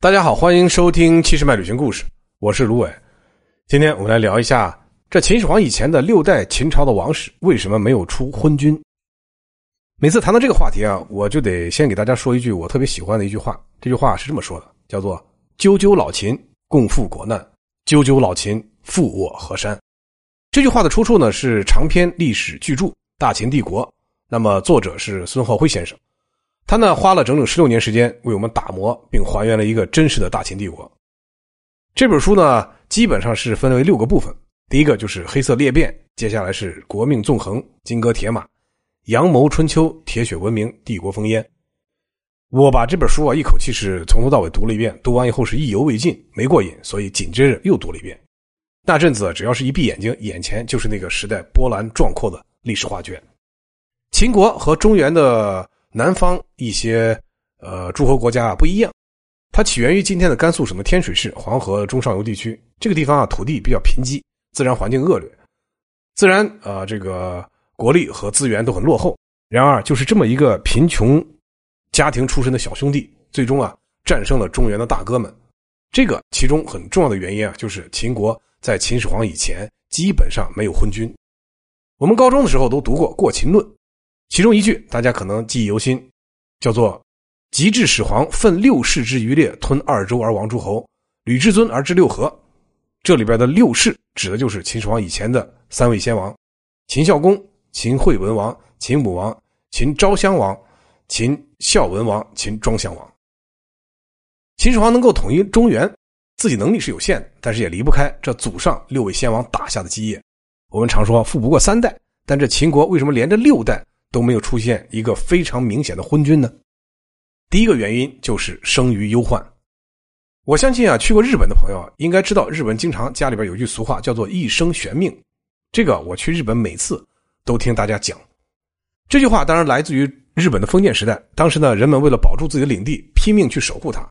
大家好，欢迎收听《七十迈旅行故事》，我是卢伟。今天我们来聊一下，这秦始皇以前的六代秦朝的王室为什么没有出昏君？每次谈到这个话题啊，我就得先给大家说一句我特别喜欢的一句话。这句话是这么说的，叫做“赳赳老秦，共赴国难；赳赳老秦，负我河山。”这句话的出处呢是长篇历史巨著《大秦帝国》，那么作者是孙浩辉先生。他呢花了整整十六年时间为我们打磨并还原了一个真实的大秦帝国。这本书呢基本上是分为六个部分，第一个就是黑色裂变，接下来是国命纵横、金戈铁马、阳谋春秋、铁血文明、帝国烽烟。我把这本书啊一口气是从头到尾读了一遍，读完以后是意犹未尽，没过瘾，所以紧接着又读了一遍。那阵子只要是一闭眼睛，眼前就是那个时代波澜壮阔的历史画卷。秦国和中原的。南方一些呃诸侯国家啊不一样，它起源于今天的甘肃省的天水市黄河中上游地区。这个地方啊土地比较贫瘠，自然环境恶劣，自然啊这个国力和资源都很落后。然而就是这么一个贫穷家庭出身的小兄弟，最终啊战胜了中原的大哥们。这个其中很重要的原因啊，就是秦国在秦始皇以前基本上没有昏君。我们高中的时候都读过《过秦论》。其中一句大家可能记忆犹新，叫做“及至始皇奋六世之余烈，吞二周而亡诸侯，吕至尊而治六合”。这里边的六世指的就是秦始皇以前的三位先王：秦孝公、秦惠文王、秦武王、秦昭襄王、秦孝文王、秦庄襄王。秦始皇能够统一中原，自己能力是有限的，但是也离不开这祖上六位先王打下的基业。我们常说富不过三代，但这秦国为什么连着六代？都没有出现一个非常明显的昏君呢。第一个原因就是生于忧患。我相信啊，去过日本的朋友应该知道，日本经常家里边有句俗话叫做“一生悬命”。这个我去日本每次都听大家讲。这句话当然来自于日本的封建时代，当时呢，人们为了保住自己的领地，拼命去守护它。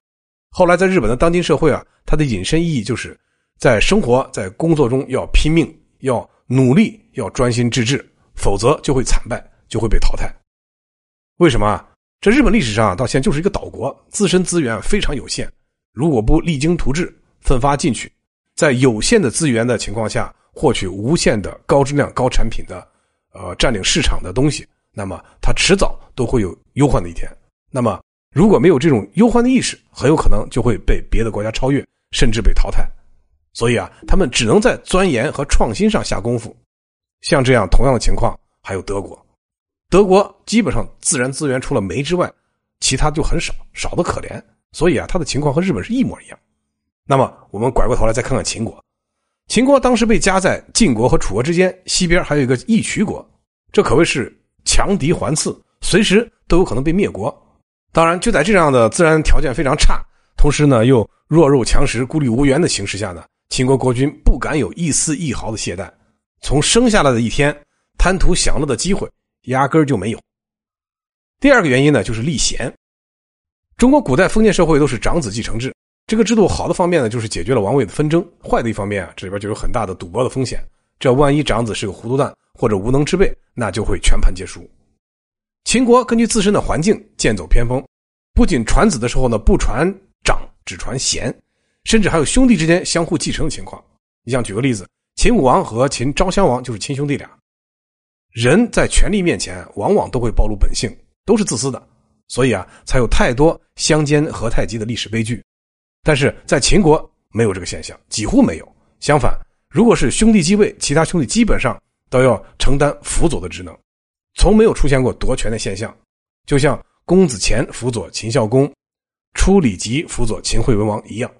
后来在日本的当今社会啊，它的引申意义就是在生活在工作中要拼命，要努力，要专心致志，否则就会惨败。就会被淘汰。为什么啊？这日本历史上到现在就是一个岛国，自身资源非常有限。如果不励精图治、奋发进取，在有限的资源的情况下获取无限的高质量、高产品的，呃，占领市场的东西，那么它迟早都会有忧患的一天。那么如果没有这种忧患的意识，很有可能就会被别的国家超越，甚至被淘汰。所以啊，他们只能在钻研和创新上下功夫。像这样同样的情况，还有德国。德国基本上自然资源除了煤之外，其他就很少，少的可怜。所以啊，它的情况和日本是一模一样。那么，我们拐过头来再看看秦国。秦国当时被夹在晋国和楚国之间，西边还有一个义渠国，这可谓是强敌环伺，随时都有可能被灭国。当然，就在这样的自然条件非常差，同时呢又弱肉强食、孤立无援的形势下呢，秦国国君不敢有一丝一毫的懈怠。从生下来的一天，贪图享乐的机会。压根儿就没有。第二个原因呢，就是立贤。中国古代封建社会都是长子继承制，这个制度好的方面呢，就是解决了王位的纷争；坏的一方面啊，这里边就有很大的赌博的风险。这万一长子是个糊涂蛋或者无能之辈，那就会全盘皆输。秦国根据自身的环境，剑走偏锋，不仅传子的时候呢不传长，只传贤，甚至还有兄弟之间相互继承的情况。你像举个例子，秦武王和秦昭襄王就是亲兄弟俩。人在权力面前，往往都会暴露本性，都是自私的，所以啊，才有太多相煎何太急的历史悲剧。但是在秦国没有这个现象，几乎没有。相反，如果是兄弟继位，其他兄弟基本上都要承担辅佐的职能，从没有出现过夺权的现象。就像公子虔辅佐秦孝公，出李吉辅佐秦惠文王一样。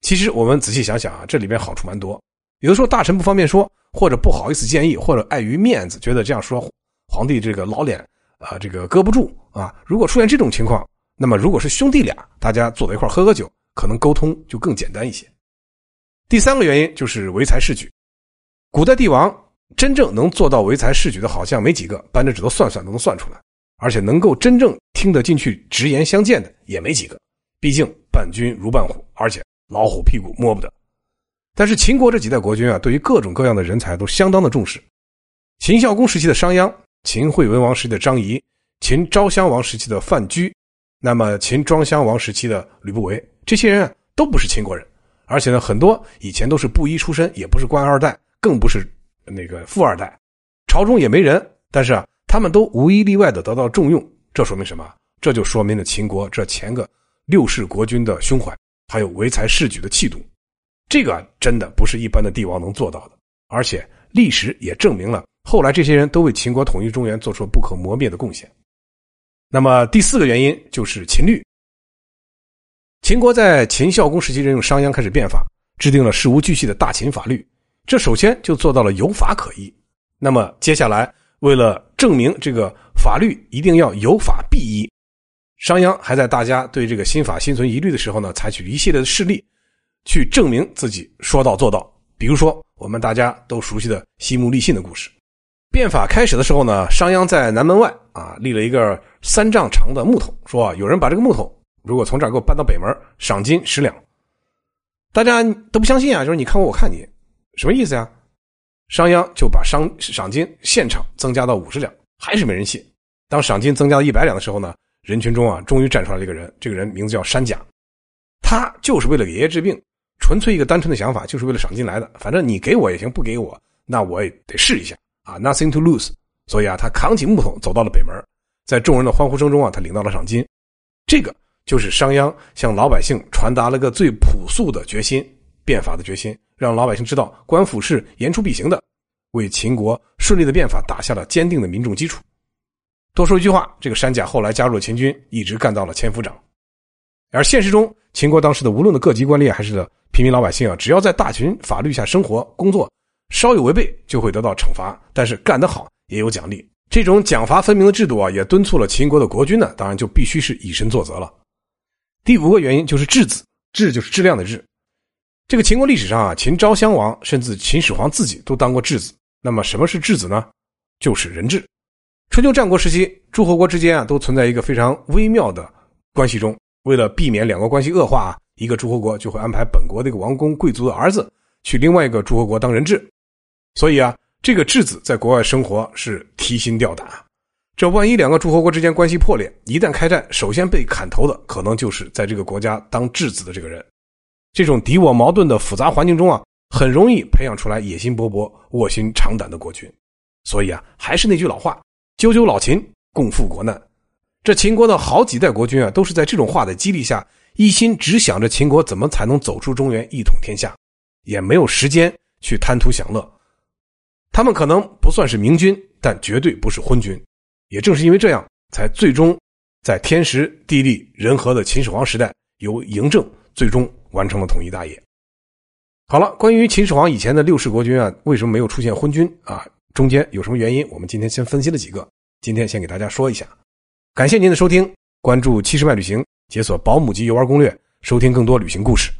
其实我们仔细想想啊，这里边好处蛮多。有的时候大臣不方便说。或者不好意思建议，或者碍于面子，觉得这样说皇帝这个老脸啊，这个搁不住啊。如果出现这种情况，那么如果是兄弟俩，大家坐在一块喝喝酒，可能沟通就更简单一些。第三个原因就是唯才是举。古代帝王真正能做到唯才是举的，好像没几个，扳着指头算算都能算出来。而且能够真正听得进去、直言相见的也没几个。毕竟伴君如伴虎，而且老虎屁股摸不得。但是秦国这几代国君啊，对于各种各样的人才都相当的重视。秦孝公时期的商鞅，秦惠文王时期的张仪，秦昭襄王时期的范雎，那么秦庄襄王时期的吕不韦，这些人都不是秦国人，而且呢，很多以前都是布衣出身，也不是官二代，更不是那个富二代，朝中也没人。但是啊，他们都无一例外的得到重用，这说明什么？这就说明了秦国这前个六世国君的胸怀，还有唯才是举的气度。这个真的不是一般的帝王能做到的，而且历史也证明了，后来这些人都为秦国统一中原做出了不可磨灭的贡献。那么第四个原因就是秦律。秦国在秦孝公时期任用商鞅开始变法，制定了事无巨细的大秦法律。这首先就做到了有法可依。那么接下来，为了证明这个法律一定要有法必依，商鞅还在大家对这个新法心存疑虑的时候呢，采取一系列的事例，去证明自己说到做到。比如说，我们大家都熟悉的西木立信的故事。变法开始的时候呢，商鞅在南门外啊立了一个三丈长的木头，说有人把这个木头如果从这儿给我搬到北门，赏金十两。大家都不相信啊，就是你看我，我看你，什么意思呀？商鞅就把赏赏金现场增加到五十两，还是没人信。当赏金增加到一百两的时候呢，人群中啊终于站出来这个人，这个人名字叫山甲，他就是为了给爷爷治病，纯粹一个单纯的想法，就是为了赏金来的。反正你给我也行，不给我那我也得试一下。啊，nothing to lose，所以啊，他扛起木头走到了北门，在众人的欢呼声中啊，他领到了赏金。这个就是商鞅向老百姓传达了个最朴素的决心，变法的决心，让老百姓知道官府是言出必行的，为秦国顺利的变法打下了坚定的民众基础。多说一句话，这个山甲后来加入了秦军，一直干到了千夫长。而现实中，秦国当时的无论的各级官吏还是的平民老百姓啊，只要在大秦法律下生活工作。稍有违背就会得到惩罚，但是干得好也有奖励。这种奖罚分明的制度啊，也敦促了秦国的国君呢，当然就必须是以身作则了。第五个原因就是质子，质就是质量的质。这个秦国历史上啊，秦昭襄王甚至秦始皇自己都当过质子。那么什么是质子呢？就是人质。春秋战国时期，诸侯国之间啊，都存在一个非常微妙的关系中。为了避免两国关系恶化啊，一个诸侯国就会安排本国这个王公贵族的儿子去另外一个诸侯国当人质。所以啊，这个质子在国外生活是提心吊胆。这万一两个诸侯国之间关系破裂，一旦开战，首先被砍头的可能就是在这个国家当质子的这个人。这种敌我矛盾的复杂环境中啊，很容易培养出来野心勃勃、卧薪尝胆的国君。所以啊，还是那句老话：“久久老秦，共赴国难。”这秦国的好几代国君啊，都是在这种话的激励下，一心只想着秦国怎么才能走出中原，一统天下，也没有时间去贪图享乐。他们可能不算是明君，但绝对不是昏君。也正是因为这样，才最终在天时地利人和的秦始皇时代，由嬴政最终完成了统一大业。好了，关于秦始皇以前的六世国君啊，为什么没有出现昏君啊？中间有什么原因？我们今天先分析了几个，今天先给大家说一下。感谢您的收听，关注七十迈旅行，解锁保姆级游玩攻略，收听更多旅行故事。